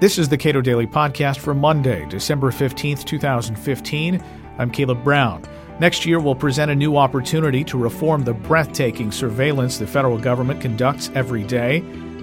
This is the Cato Daily Podcast for Monday, December 15th, 2015. I'm Caleb Brown. Next year, we'll present a new opportunity to reform the breathtaking surveillance the federal government conducts every day.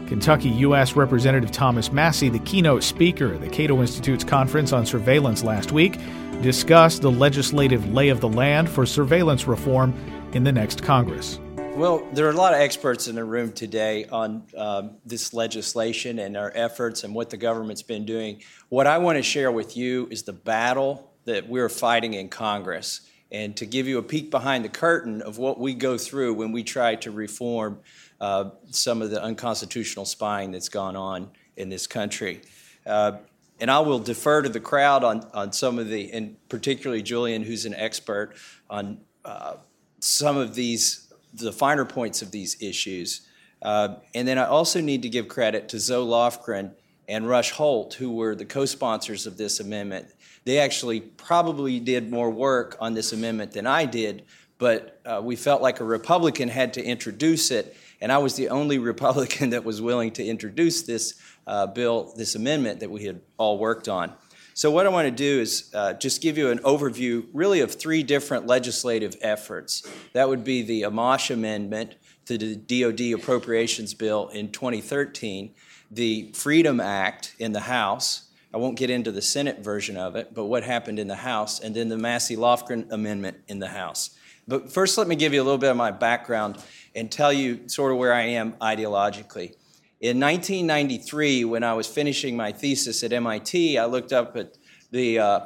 Kentucky U.S. Representative Thomas Massie, the keynote speaker at the Cato Institute's conference on surveillance last week, discussed the legislative lay of the land for surveillance reform in the next Congress. Well, there are a lot of experts in the room today on um, this legislation and our efforts and what the government's been doing. What I want to share with you is the battle that we're fighting in Congress and to give you a peek behind the curtain of what we go through when we try to reform uh, some of the unconstitutional spying that's gone on in this country. Uh, and I will defer to the crowd on, on some of the, and particularly Julian, who's an expert on uh, some of these the finer points of these issues. Uh, and then I also need to give credit to Zoe Lofgren and Rush Holt, who were the co sponsors of this amendment. They actually probably did more work on this amendment than I did, but uh, we felt like a Republican had to introduce it, and I was the only Republican that was willing to introduce this uh, bill, this amendment that we had all worked on. So, what I want to do is uh, just give you an overview, really, of three different legislative efforts. That would be the Amash Amendment to the DoD Appropriations Bill in 2013, the Freedom Act in the House. I won't get into the Senate version of it, but what happened in the House, and then the Massie Lofgren Amendment in the House. But first, let me give you a little bit of my background and tell you sort of where I am ideologically. In 1993, when I was finishing my thesis at MIT, I looked up at the uh,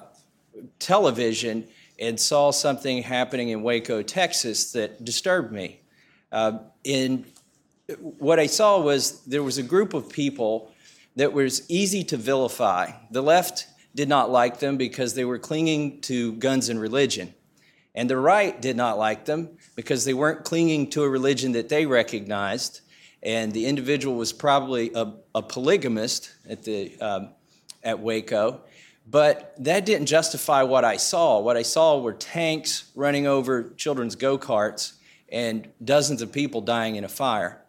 television and saw something happening in Waco, Texas that disturbed me. Uh, in what I saw was there was a group of people that was easy to vilify. The left did not like them because they were clinging to guns and religion. And the right did not like them because they weren't clinging to a religion that they recognized and the individual was probably a, a polygamist at the um, at Waco. But that didn't justify what I saw. What I saw were tanks running over children's go karts and dozens of people dying in a fire.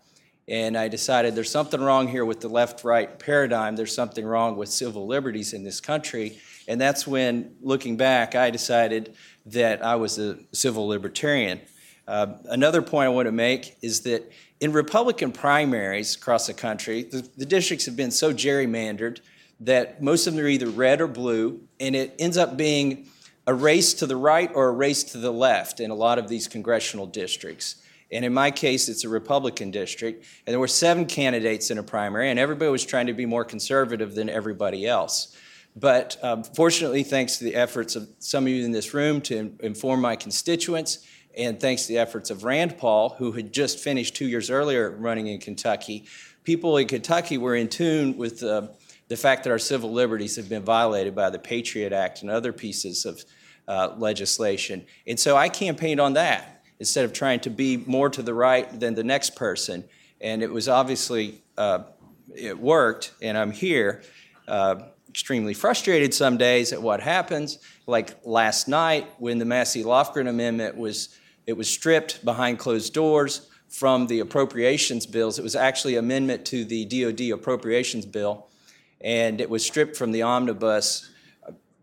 And I decided there's something wrong here with the left right paradigm. There's something wrong with civil liberties in this country. And that's when, looking back, I decided that I was a civil libertarian. Uh, another point I want to make is that in Republican primaries across the country, the, the, districts have been so gerrymandered that most of them are either red or blue, and it ends up being a race to the right or a race to the left in a lot of these congressional districts. And in my case, it's a Republican district, and there were seven candidates in a primary, and everybody was trying to be more conservative than everybody else. But um, fortunately, thanks to the efforts of some of you in this room to inform my constituents, and thanks to the efforts of Rand Paul, who had just finished two years earlier running in Kentucky, people in Kentucky were in tune with uh, the fact that our civil liberties have been violated by the Patriot Act and other pieces of uh, legislation. And so I campaigned on that instead of trying to be more to the right than the next person. And it was obviously, uh, it worked, and I'm here. Uh, extremely frustrated some days at what happens. Like last night, when the Massie Lofgren Amendment was it was stripped behind closed doors from the appropriations bills. It was actually amendment to the DoD appropriations bill, and it was stripped from the omnibus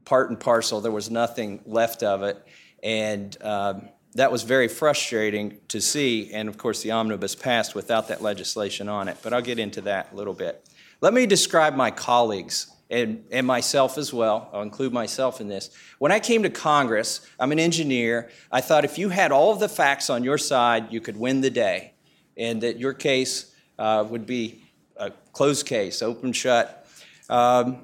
part and parcel. There was nothing left of it, and um, that was very frustrating to see. And of course, the omnibus passed without that legislation on it. But I'll get into that a little bit. Let me describe my colleagues and, and myself as well. I'll include myself in this. When I came to Congress, I'm an engineer. I thought if you had all of the facts on your side, you could win the day, and that your case uh, would be a closed case, open shut. Um,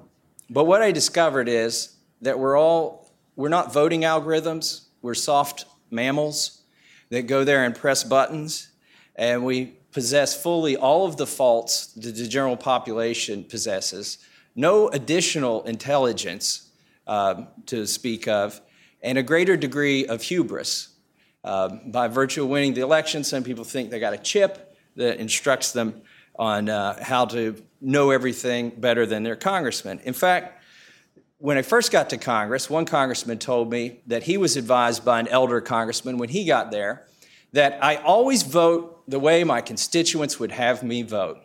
but what I discovered is that we're all we're not voting algorithms. We're soft mammals that go there and press buttons, and we possess fully all of the faults that the general population possesses no additional intelligence uh, to speak of, and a greater degree of hubris. Uh, by virtue of winning the election, some people think they got a chip that instructs them on uh, how to know everything better than their congressman. In fact, when I first got to Congress, one congressman told me that he was advised by an elder congressman when he got there that I always vote the way my constituents would have me vote,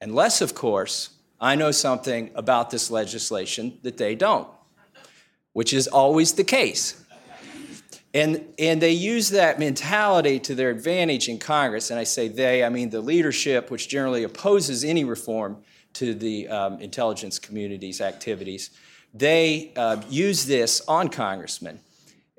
unless, of course, I know something about this legislation that they don't, which is always the case. And, and they use that mentality to their advantage in Congress. And I say they, I mean the leadership, which generally opposes any reform to the um, intelligence community's activities. They uh, use this on congressmen.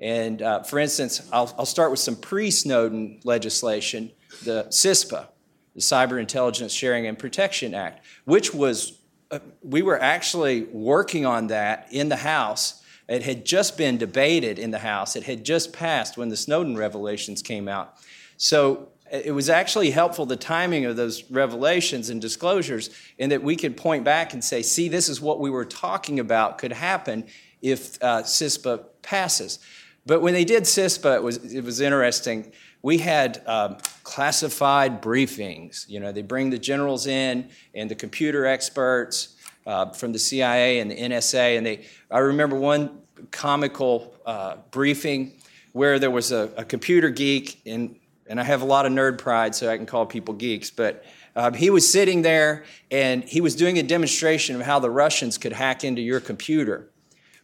And uh, for instance, I'll, I'll start with some pre Snowden legislation, the CISPA, the Cyber Intelligence Sharing and Protection Act, which was, uh, we were actually working on that in the House. It had just been debated in the House, it had just passed when the Snowden revelations came out. So it was actually helpful the timing of those revelations and disclosures in that we could point back and say see this is what we were talking about could happen if uh, CISPA passes but when they did CISPA, it was, it was interesting. We had um, classified briefings. You know, they bring the generals in and the computer experts uh, from the CIA and the NSA. And they, I remember one comical uh, briefing where there was a, a, computer geek, and, and I have a lot of nerd pride, so I can call people geeks, but um, he was sitting there and he was doing a demonstration of how the Russians could hack into your computer.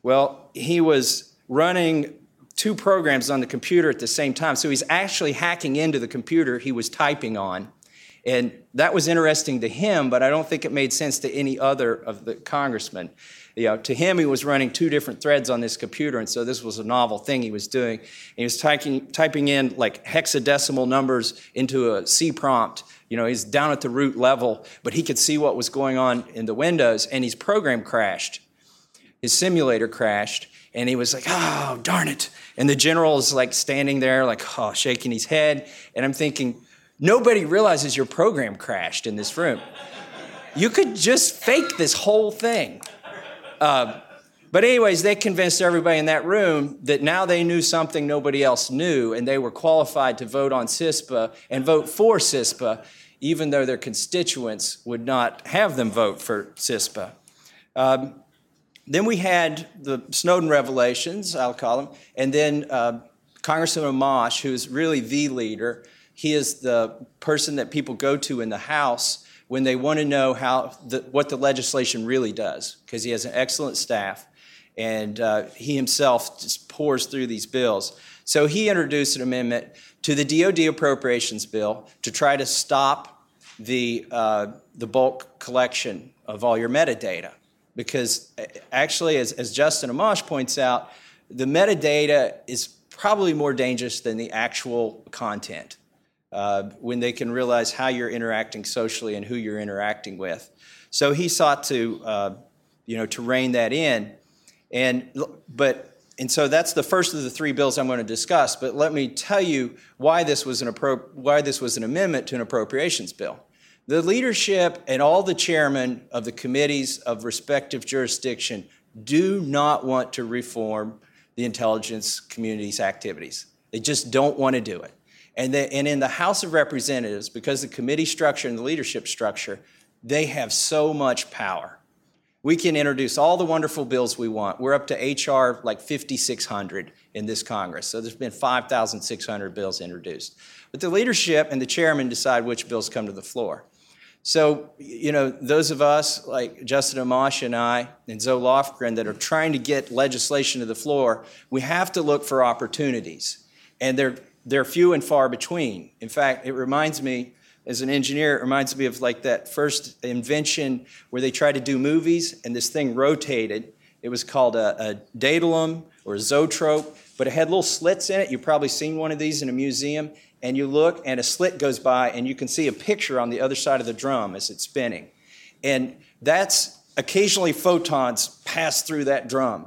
Well, he was running two programs on the computer at the same time. So he's actually hacking into the computer he was typing on. And that was interesting to him, but I don't think it made sense to any other of the congressmen. You know, to him, he was running two different threads on this computer, and so this was a novel thing he was doing. And he was typing, typing in like hexadecimal numbers into a C prompt. You know, he's down at the root level, but he could see what was going on in the windows, and his program crashed. His simulator crashed, and he was like, oh, darn it. And the general is like standing there, like, oh, shaking his head. And I'm thinking, nobody realizes your program crashed in this room. You could just fake this whole thing. Uh, but, anyways, they convinced everybody in that room that now they knew something nobody else knew, and they were qualified to vote on CISPA and vote for CISPA, even though their constituents would not have them vote for CISPA. Um, then we had the Snowden revelations, I'll call them, and then uh, Congressman Amash, who is really the leader. He is the person that people go to in the House when they want to know how the, what the legislation really does, because he has an excellent staff, and uh, he himself just pores through these bills. So he introduced an amendment to the DoD appropriations bill to try to stop the uh, the bulk collection of all your metadata because actually, as, as Justin Amash points out, the metadata is probably more dangerous than the actual content uh, when they can realize how you're interacting socially and who you're interacting with. So he sought to, uh, you know, to rein that in, and but and so that's the first of the three bills I'm going to discuss. But let me tell you why this was an appro- why this was an amendment to an appropriations bill. The leadership and all the chairmen of the committees of respective jurisdiction do not want to reform the intelligence community's activities. They just don't want to do it. And, they, and in the House of Representatives, because the committee structure and the leadership structure, they have so much power. We can introduce all the wonderful bills we want. We're up to HR like 5,600 in this Congress. So there's been 5,600 bills introduced. But the leadership and the chairman decide which bills come to the floor. So, you know, those of us like Justin Amash and I and Zoe Lofgren that are trying to get legislation to the floor, we have to look for opportunities. And they're, they're few and far between. In fact, it reminds me, as an engineer, it reminds me of like that first invention where they tried to do movies and this thing rotated. It was called a, a or a zoetrope, but it had little slits in it. You've probably seen one of these in a museum and you look and a slit goes by and you can see a picture on the other side of the drum as it's spinning. And that's occasionally photons pass through that drum.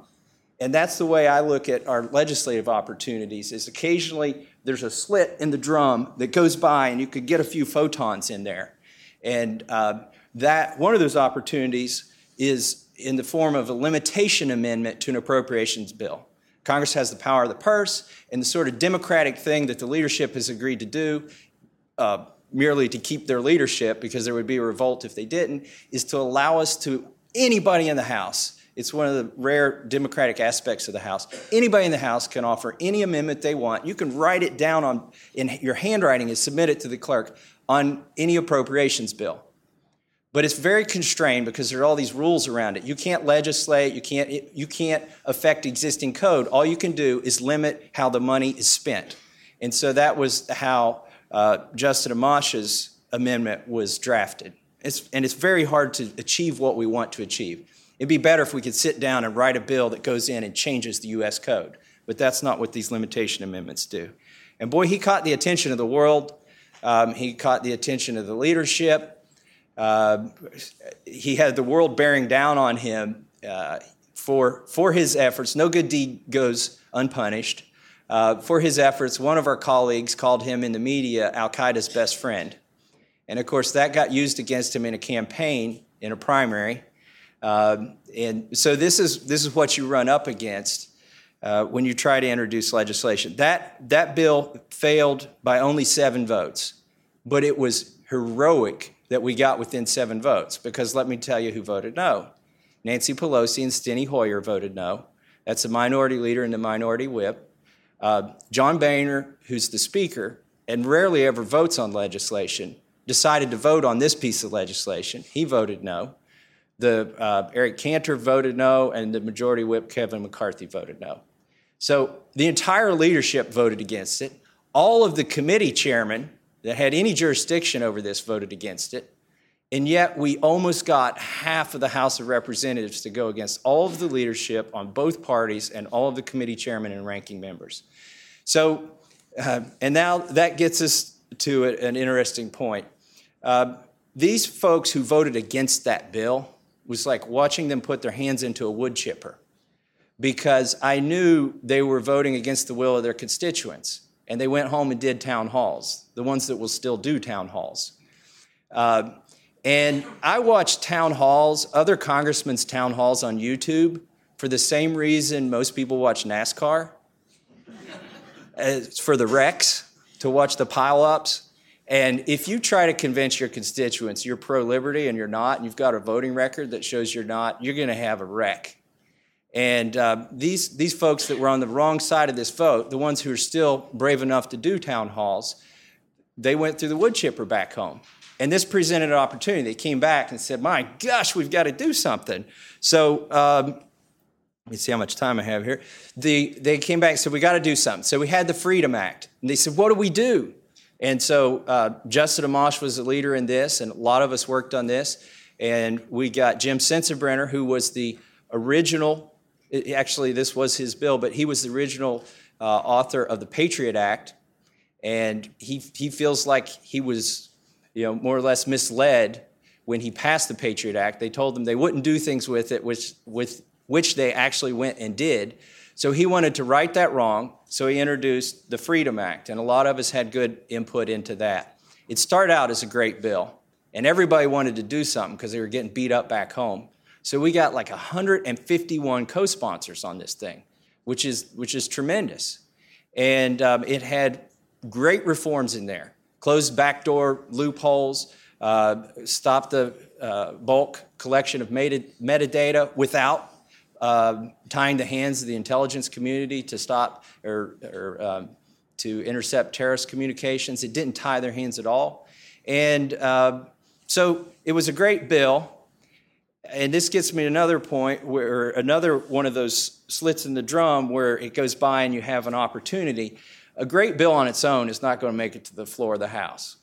And that's the way I look at our legislative opportunities is occasionally there's a slit in the drum that goes by and you could get a few photons in there. And uh, that one of those opportunities is in the form of a limitation amendment to an appropriations bill. Congress has the power of the purse, and the sort of democratic thing that the leadership has agreed to do, uh, merely to keep their leadership, because there would be a revolt if they didn't, is to allow us to, anybody in the House, it's one of the rare democratic aspects of the House. Anybody in the House can offer any amendment they want. You can write it down on in your handwriting and submit it to the clerk on any appropriations bill. But it's very constrained because there are all these rules around it. You can't legislate, you can't, you can't affect existing code. All you can do is limit how the money is spent. And so that was how uh, Justin Amash's amendment was drafted. It's, and it's very hard to achieve what we want to achieve. It'd be better if we could sit down and write a bill that goes in and changes the US code, but that's not what these limitation amendments do. And boy, he caught the attention of the world. Um, he caught the attention of the leadership. Uh, he had the world bearing down on him uh, for, for his efforts. No good deed goes unpunished. Uh, for his efforts, one of our colleagues called him in the media Al Qaeda's best friend. And of course, that got used against him in a campaign, in a primary. Um, and so this is, this is what you run up against uh, when you try to introduce legislation. That, that bill failed by only seven votes, but it was heroic that we got within seven votes. Because let me tell you who voted no. Nancy Pelosi and Steny Hoyer voted no. That's the minority leader and the minority whip. Uh, John Boehner, who's the speaker and rarely ever votes on legislation, decided to vote on this piece of legislation. He voted no. The uh, Eric Cantor voted no, and the majority whip Kevin McCarthy voted no. So the entire leadership voted against it. All of the committee chairmen that had any jurisdiction over this voted against it. And yet, we almost got half of the House of Representatives to go against all of the leadership on both parties and all of the committee chairmen and ranking members. So, uh, and now that gets us to a, an interesting point. Uh, these folks who voted against that bill was like watching them put their hands into a wood chipper because I knew they were voting against the will of their constituents and they went home and did town halls, the ones that will still do town halls. Uh, and I watched town halls, other congressmen's town halls on YouTube for the same reason most people watch NASCAR, for the wrecks, to watch the pileups. And if you try to convince your constituents you're pro liberty and you're not, and you've got a voting record that shows you're not, you're going to have a wreck. And uh, these, these folks that were on the wrong side of this vote, the ones who are still brave enough to do town halls, they went through the wood chipper back home. And this presented an opportunity. They came back and said, My gosh, we've got to do something. So, um, let me see how much time I have here. The, they came back and said, We got to do something. So, we had the Freedom Act. And they said, What do we do? And so, uh, Justin Amash was the leader in this, and a lot of us worked on this. And we got Jim Sensenbrenner, who was the original it, actually, this was his bill, but he was the original uh, author of the Patriot Act, and he, he feels like he was, you know, more or less misled when he passed the Patriot Act. They told him they wouldn't do things with it, which, with, which they actually went and did. So he wanted to right that wrong, so he introduced the Freedom Act, and a lot of us had good input into that. It started out as a great bill, and everybody wanted to do something because they were getting beat up back home. So we got like 151 co-sponsors on this thing, which is which is tremendous, and um, it had great reforms in there. Closed backdoor loopholes, uh, stop the uh, bulk collection of meta- metadata without uh, tying the hands of the intelligence community to stop or, or um, to intercept terrorist communications. It didn't tie their hands at all. And uh, so it was a great bill and this gets me to another point where another one of those slits in the drum where it goes by and you have an opportunity. A great bill on its own is not going to make it to the floor of the House.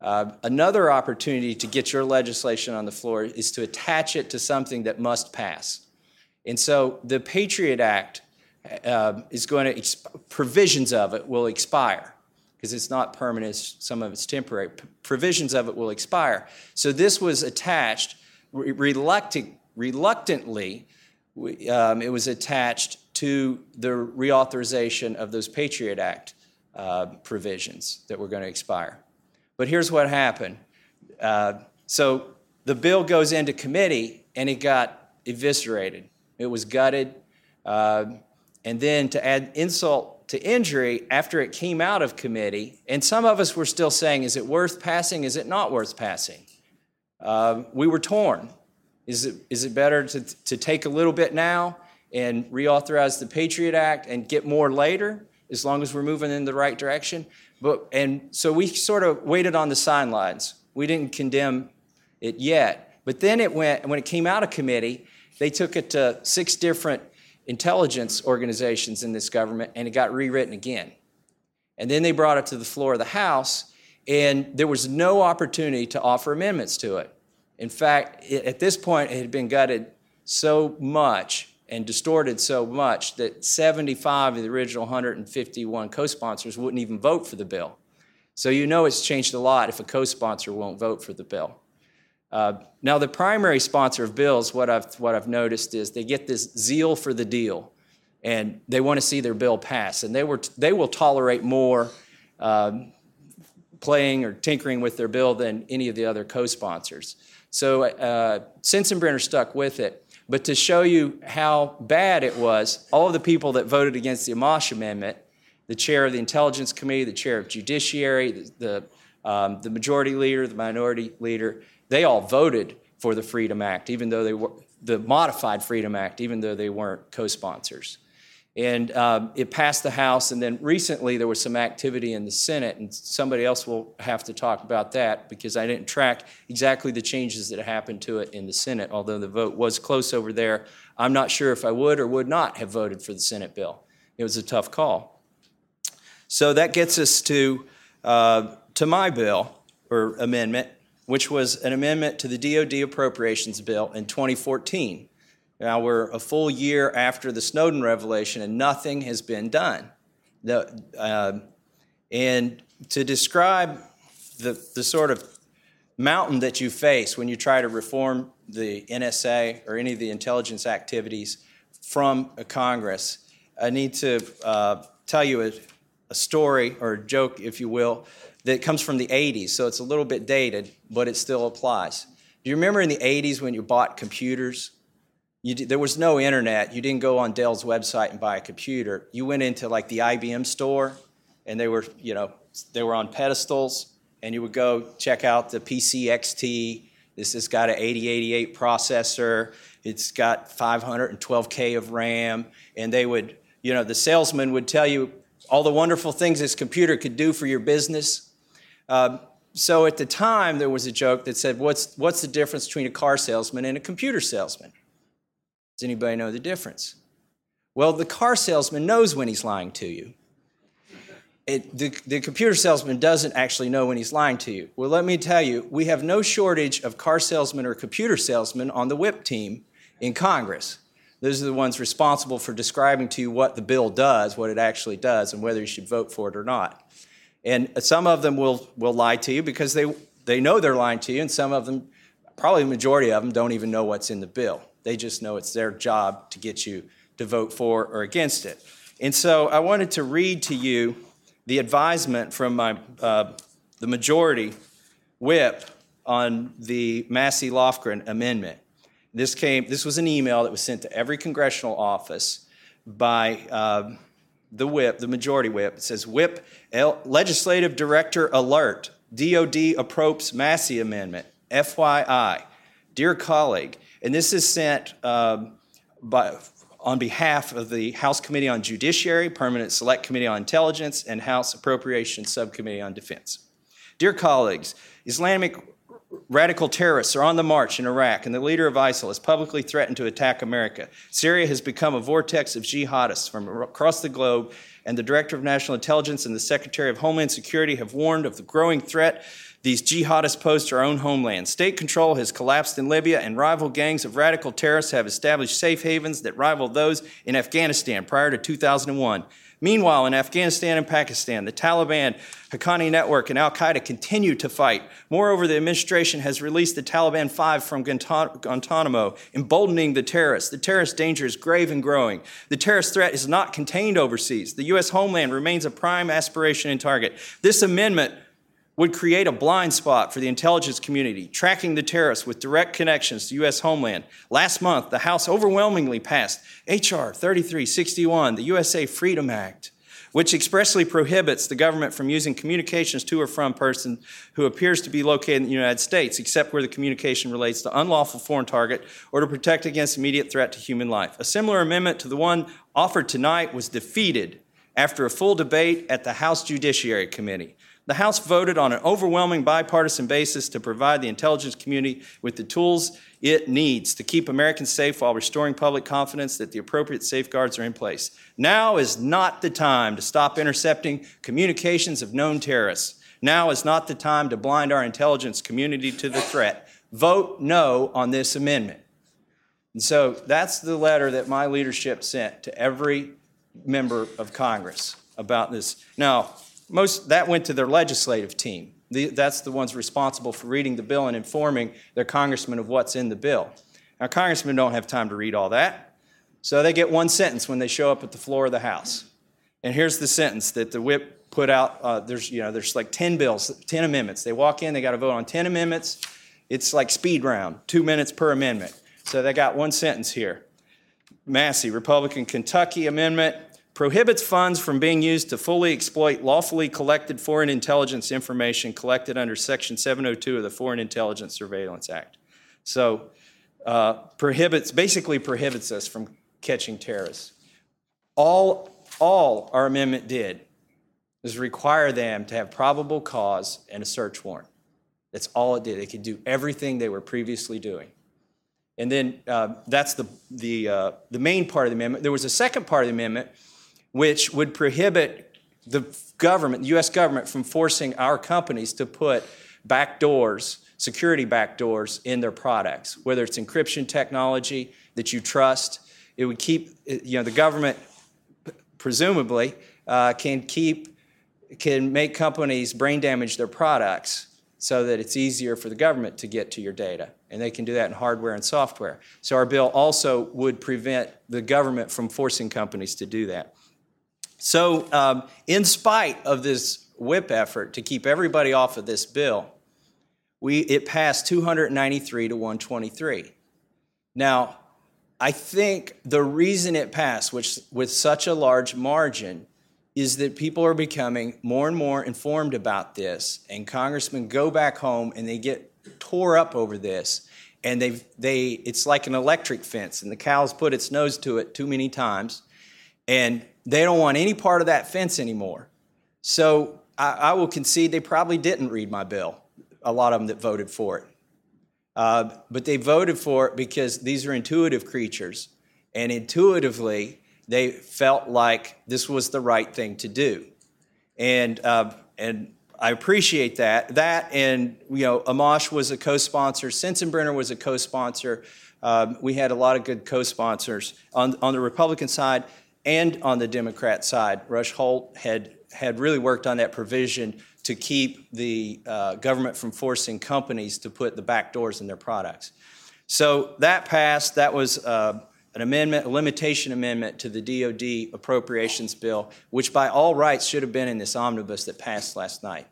Uh, another opportunity to get your legislation on the floor is to attach it to something that must pass. And so the Patriot Act uh, is going to, exp- provisions of it will expire because it's not permanent, some of it's temporary. P- provisions of it will expire. So this was attached reluctant, reluctantly, um, it was attached to the reauthorization of those Patriot Act uh, provisions that were going to expire. But here's what happened. Uh, so the bill goes into committee and it got eviscerated. It was gutted. Uh, and then to add insult to injury, after it came out of committee, and some of us were still saying, is it worth passing? Is it not worth passing? Uh, we were torn. Is it, is it better to, to take a little bit now and reauthorize the Patriot Act and get more later, as long as we're moving in the right direction? But, and so we sort of waited on the sidelines. We didn't condemn it yet. But then it went, when it came out of committee, they took it to six different intelligence organizations in this government and it got rewritten again. And then they brought it to the floor of the House, and there was no opportunity to offer amendments to it. In fact, it, at this point, it had been gutted so much and distorted so much that 75 of the original 151 co sponsors wouldn't even vote for the bill. So you know it's changed a lot if a co sponsor won't vote for the bill. Uh, now, the primary sponsor of bills, what I've, what I've noticed is they get this zeal for the deal and they want to see their bill pass. And they, were, they will tolerate more um, playing or tinkering with their bill than any of the other co sponsors. So uh, Sensenbrenner stuck with it. But to show you how bad it was, all of the people that voted against the Amash Amendment, the chair of the Intelligence Committee, the chair of Judiciary, the, the, um, the majority leader, the minority leader, they all voted for the Freedom Act, even though they were the modified Freedom Act, even though they weren't co sponsors. And um, it passed the House, and then recently there was some activity in the Senate, and somebody else will have to talk about that because I didn't track exactly the changes that happened to it in the Senate. Although the vote was close over there, I'm not sure if I would or would not have voted for the Senate bill. It was a tough call. So that gets us to, uh, to my bill or amendment, which was an amendment to the DoD appropriations bill in 2014. Now we're a full year after the Snowden revelation, and nothing has been done. The, uh, and to describe the, the sort of mountain that you face when you try to reform the NSA or any of the intelligence activities from Congress, I need to uh, tell you a, a story or a joke, if you will, that comes from the 80s. So it's a little bit dated, but it still applies. Do you remember in the 80s when you bought computers? You, there was no internet. You didn't go on Dell's website and buy a computer. You went into like the IBM store, and they were, you know, they were on pedestals, and you would go check out the PCXT. This has got an 8088 processor. It's got 512K of RAM, and they would, you know, the salesman would tell you all the wonderful things this computer could do for your business. Um, so at the time, there was a joke that said, what's, what's the difference between a car salesman and a computer salesman? Does anybody know the difference? Well, the car salesman knows when he's lying to you. It, the, the computer salesman doesn't actually know when he's lying to you. Well, let me tell you, we have no shortage of car salesmen or computer salesmen on the whip team in Congress. Those are the ones responsible for describing to you what the bill does, what it actually does, and whether you should vote for it or not. And some of them will, will lie to you because they, they know they're lying to you, and some of them, probably the majority of them, don't even know what's in the bill. They just know it's their job to get you to vote for or against it. And so I wanted to read to you the advisement from my, uh, the majority whip on the Massie Lofgren amendment. This came. This was an email that was sent to every congressional office by uh, the whip, the majority whip. It says, "Whip L- Legislative Director alert: DoD approves Massie amendment. FYI, dear colleague, and this is sent um, by, on behalf of the House Committee on Judiciary, Permanent Select Committee on Intelligence, and House Appropriations Subcommittee on Defense. Dear colleagues, Islamic radical terrorists are on the march in Iraq, and the leader of ISIL has publicly threatened to attack America. Syria has become a vortex of jihadists from across the globe, and the Director of National Intelligence and the Secretary of Homeland Security have warned of the growing threat these jihadists pose to our own homeland. State control has collapsed in Libya, and rival gangs of radical terrorists have established safe havens that rival those in Afghanistan prior to 2001. Meanwhile, in Afghanistan and Pakistan, the Taliban, Haqqani Network, and Al Qaeda continue to fight. Moreover, the administration has released the Taliban 5 from Guantanamo, emboldening the terrorists. The terrorist danger is grave and growing. The terrorist threat is not contained overseas. The U.S. homeland remains a prime aspiration and target. This amendment would create a blind spot for the intelligence community, tracking the terrorists with direct connections to U.S. homeland. Last month, the House overwhelmingly passed H.R. 3361, the USA Freedom Act, which expressly prohibits the government from using communications to or from person who appears to be located in the United States, except where the communication relates to unlawful foreign target or to protect against immediate threat to human life. A similar amendment to the one offered tonight was defeated after a full debate at the House Judiciary Committee. The House voted on an overwhelming bipartisan basis to provide the intelligence community with the tools it needs to keep Americans safe while restoring public confidence that the appropriate safeguards are in place. Now is not the time to stop intercepting communications of known terrorists. Now is not the time to blind our intelligence community to the threat. Vote no on this amendment. And so that's the letter that my leadership sent to every member of Congress about this. Now, most that went to their legislative team. The, that's the ones responsible for reading the bill and informing their congressman of what's in the bill. Now, congressmen don't have time to read all that, so they get one sentence when they show up at the floor of the House. And here's the sentence that the whip put out. Uh, there's, you know, there's like 10 bills, 10 amendments. They walk in, they got to vote on 10 amendments. It's like speed round, two minutes per amendment. So they got one sentence here. Massie, Republican Kentucky Amendment prohibits funds from being used to fully exploit lawfully collected foreign intelligence information collected under Section 702 of the Foreign Intelligence Surveillance Act. So, uh, prohibits basically prohibits us from catching terrorists. All, all our amendment did was require them to have probable cause and a search warrant. That's all it did. They could do everything they were previously doing. And then uh, that's the, the, uh, the main part of the amendment. There was a second part of the amendment which would prohibit the government, the US government, from forcing our companies to put backdoors, security backdoors in their products, whether it's encryption technology that you trust. It would keep, you know, the government presumably uh, can keep, can make companies brain damage their products so that it's easier for the government to get to your data. And they can do that in hardware and software. So our bill also would prevent the government from forcing companies to do that. So, um, in spite of this whip effort to keep everybody off of this bill, we, it passed 293 to 123. Now, I think the reason it passed, which with such a large margin, is that people are becoming more and more informed about this, and congressmen go back home and they get tore up over this, and they they it's like an electric fence, and the cow's put its nose to it too many times, and they don't want any part of that fence anymore. So I, I will concede they probably didn't read my bill, a lot of them that voted for it. Uh, but they voted for it because these are intuitive creatures, and intuitively, they felt like this was the right thing to do. And, uh, and I appreciate that. That and, you know, Amash was a co sponsor, Sensenbrenner was a co sponsor. Um, we had a lot of good co sponsors. On, on the Republican side, and on the Democrat side, Rush Holt had, had really worked on that provision to keep the uh, government from forcing companies to put the back doors in their products. So that passed. That was uh, an amendment, a limitation amendment to the DoD appropriations bill, which by all rights should have been in this omnibus that passed last night.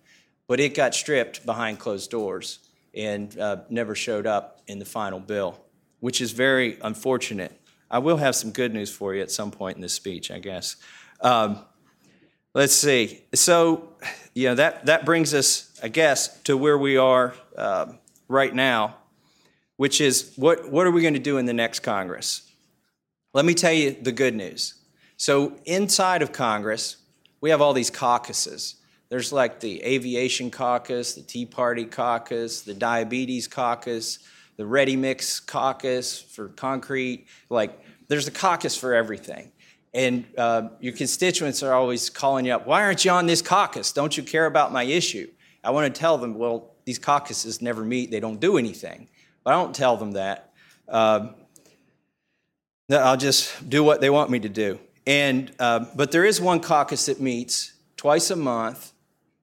But it got stripped behind closed doors and uh, never showed up in the final bill, which is very unfortunate. I will have some good news for you at some point in this speech, I guess. Um, let's see. So, you know, that, that brings us, I guess, to where we are uh, right now, which is what, what are we going to do in the next Congress? Let me tell you the good news. So, inside of Congress, we have all these caucuses. There's like the aviation caucus, the Tea Party caucus, the diabetes caucus, the Ready Mix caucus for concrete. Like, there's a caucus for everything. And uh, your constituents are always calling you up, why aren't you on this caucus? Don't you care about my issue? I want to tell them, well, these caucuses never meet, they don't do anything. But I don't tell them that. Um, I'll just do what they want me to do. And, uh, but there is one caucus that meets twice a month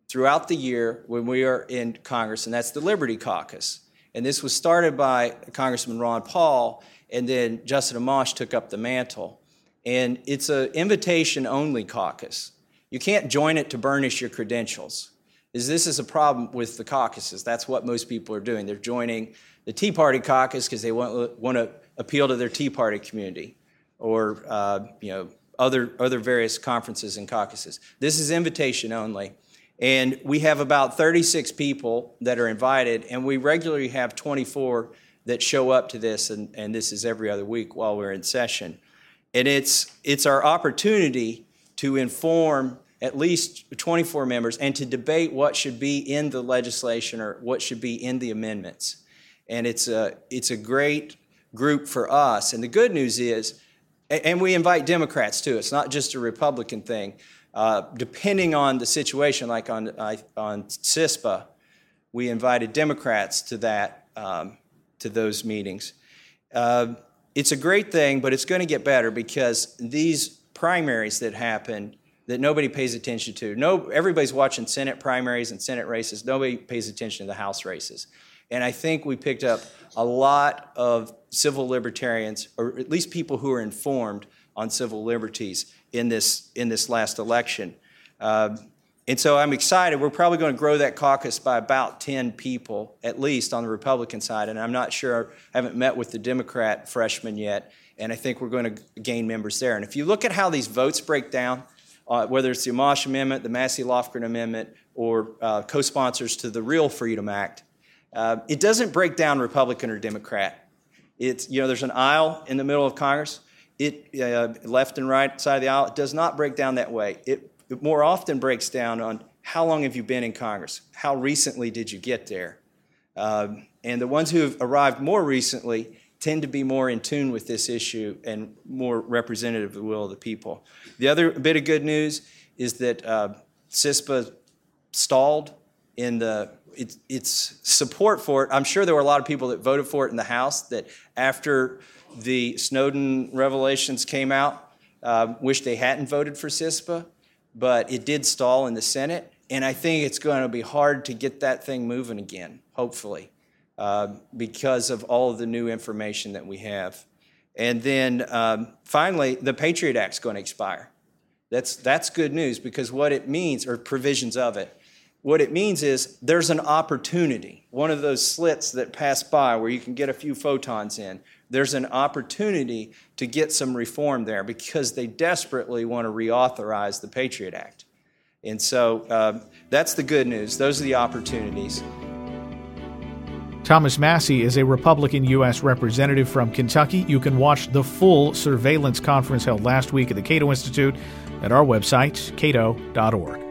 throughout the year when we are in Congress, and that's the Liberty Caucus. And this was started by Congressman Ron Paul, and then Justin Amash took up the mantle. And it's an invitation only caucus. You can't join it to burnish your credentials. Is this is a problem with the caucuses. That's what most people are doing. They're joining the Tea Party caucus because they want, want to appeal to their Tea Party community or uh, you know other other various conferences and caucuses. This is invitation only. And we have about 36 people that are invited, and we regularly have 24 that show up to this, and, and this is every other week while we're in session. And it's, it's our opportunity to inform at least 24 members, and to debate what should be in the legislation or what should be in the amendments. And it's a, it's a great group for us. And the good news is, and we invite Democrats too, it's not just a Republican thing. Uh, depending on the situation, like on, on CISPA, we invited Democrats to that, um, to those meetings. Uh, it's a great thing, but it's going to get better because these primaries that happen that nobody pays attention to. No, everybody's watching Senate primaries and Senate races. Nobody pays attention to the House races. And I think we picked up a lot of civil libertarians, or at least people who are informed on civil liberties in this in this last election. Uh, and so I'm excited. We're probably going to grow that caucus by about 10 people, at least on the Republican side. And I'm not sure, I haven't met with the Democrat freshman yet, and I think we're going to gain members there. And if you look at how these votes break down, uh, whether it's the Amash Amendment, the Massie Lofgren Amendment, or uh, co sponsors to the Real Freedom Act, uh, it doesn't break down Republican or Democrat. It's, you know, there's an aisle in the middle of Congress. It, uh, left and right side of the aisle, it does not break down that way. It it more often breaks down on how long have you been in Congress? How recently did you get there? Um, and the ones who have arrived more recently tend to be more in tune with this issue and more representative of the will of the people. The other bit of good news is that uh, CISPA stalled in the it, its support for it. I'm sure there were a lot of people that voted for it in the House that after the Snowden revelations came out, uh, wish they hadn't voted for CISPA but it did stall in the Senate, and I think it's going to be hard to get that thing moving again, hopefully, uh, because of all of the new information that we have. And then um, finally, the Patriot Act's going to expire. That's, that's good news because what it means, or provisions of it, what it means is there's an opportunity, one of those slits that pass by where you can get a few photons in there's an opportunity to get some reform there because they desperately want to reauthorize the Patriot Act. And so uh, that's the good news. Those are the opportunities. Thomas Massie is a Republican U.S. representative from Kentucky. You can watch the full surveillance conference held last week at the Cato Institute at our website, cato.org.